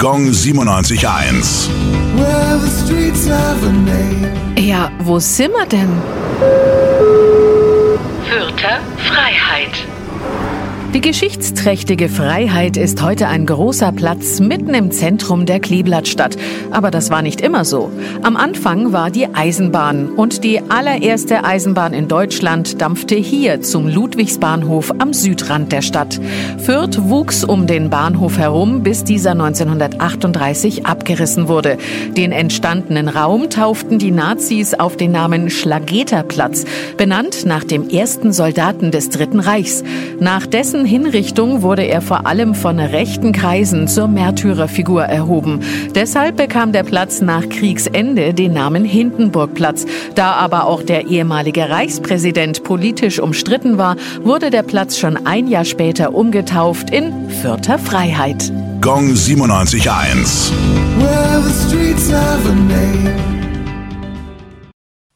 Gong 97.1. Well, the streets have a name. Ja, wo sind wir denn? Fürther Freiheit. Die geschichtsträchtige Freiheit ist heute ein großer Platz mitten im Zentrum der Kleeblattstadt. Aber das war nicht immer so. Am Anfang war die Eisenbahn und die allererste Eisenbahn in Deutschland dampfte hier zum Ludwigsbahnhof am Südrand der Stadt. Fürth wuchs um den Bahnhof herum, bis dieser 1938 abgerissen wurde. Den entstandenen Raum tauften die Nazis auf den Namen Schlageterplatz, benannt nach dem ersten Soldaten des Dritten Reichs. Nach dessen Hinrichtung wurde er vor allem von rechten Kreisen zur Märtyrerfigur erhoben. Deshalb bekam der Platz nach Kriegsende den Namen Hindenburgplatz. Da aber auch der ehemalige Reichspräsident politisch umstritten war, wurde der Platz schon ein Jahr später umgetauft in Fürther Freiheit. Gong 97.1. Well,